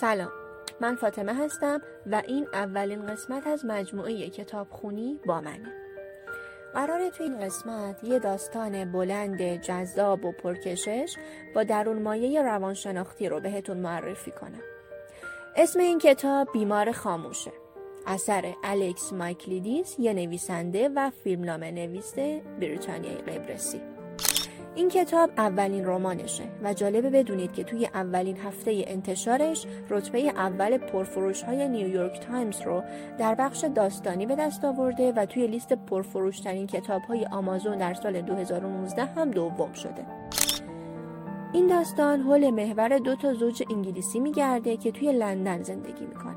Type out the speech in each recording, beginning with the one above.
سلام. من فاطمه هستم و این اولین قسمت از مجموعه کتابخونی با منه. قراره تو این قسمت یه داستان بلند جذاب و پرکشش با درون مایه روانشناختی رو بهتون معرفی کنم. اسم این کتاب بیمار خاموشه. اثر الکس مایکلیدیس یه نویسنده و فیلمنامه نویسه بریتانیایی قبرسی. این کتاب اولین رمانشه و جالبه بدونید که توی اولین هفته انتشارش رتبه اول پرفروش های نیویورک تایمز رو در بخش داستانی به دست آورده و توی لیست پرفروش ترین کتاب های آمازون در سال 2019 هم دوم شده. این داستان حول محور دو تا زوج انگلیسی میگرده که توی لندن زندگی می‌کنن.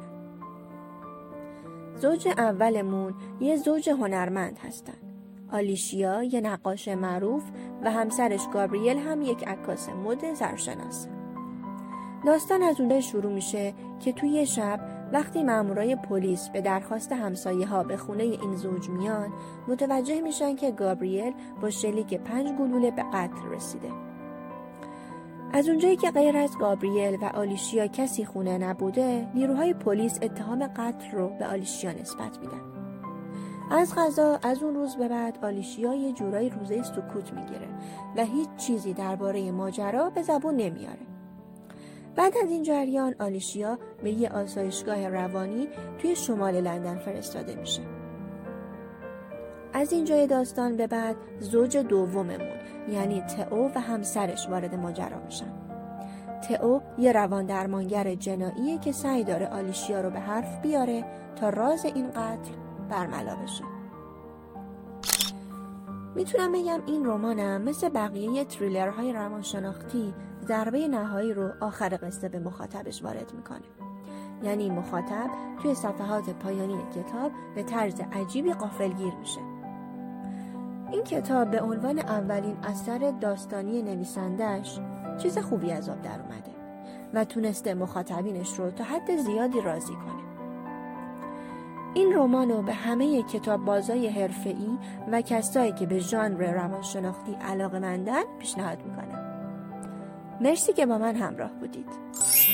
زوج اولمون یه زوج هنرمند هستن. آلیشیا یه نقاش معروف و همسرش گابریل هم یک عکاس مد سرشناسه. داستان از اونجا شروع میشه که توی شب وقتی مامورای پلیس به درخواست همسایه ها به خونه این زوج میان متوجه میشن که گابریل با شلیک پنج گلوله به قتل رسیده. از اونجایی که غیر از گابریل و آلیشیا کسی خونه نبوده نیروهای پلیس اتهام قتل رو به آلیشیا نسبت میدن. از غذا از اون روز به بعد آلیشیا یه جورایی روزه سکوت می‌گیره و هیچ چیزی درباره ماجرا به زبون نمیاره. بعد از این جریان آلیشیا به یه آسایشگاه روانی توی شمال لندن فرستاده میشه. از اینجای داستان به بعد زوج دوممون یعنی تئو و همسرش وارد ماجرا میشن. تئو یه روان درمانگر جناییه که سعی داره آلیشیا رو به حرف بیاره تا راز این قتل برملا بشه. می‌تونم بگم این رمانم مثل بقیه تریلرهای روانشناختی ضربه نهایی رو آخر قصه به مخاطبش وارد می‌کنه. یعنی مخاطب توی صفحات پایانی کتاب به طرز عجیبی قافلگیر میشه. این کتاب به عنوان اولین اثر داستانی نویسندش چیز خوبی از آب در اومده و تونسته مخاطبینش رو تا حد زیادی راضی کنه. این رمان به همه کتاب بازای حرفه‌ای و کسایی که به ژانر روانشناختی علاقه مندن پیشنهاد می‌کنم. مرسی که با من همراه بودید.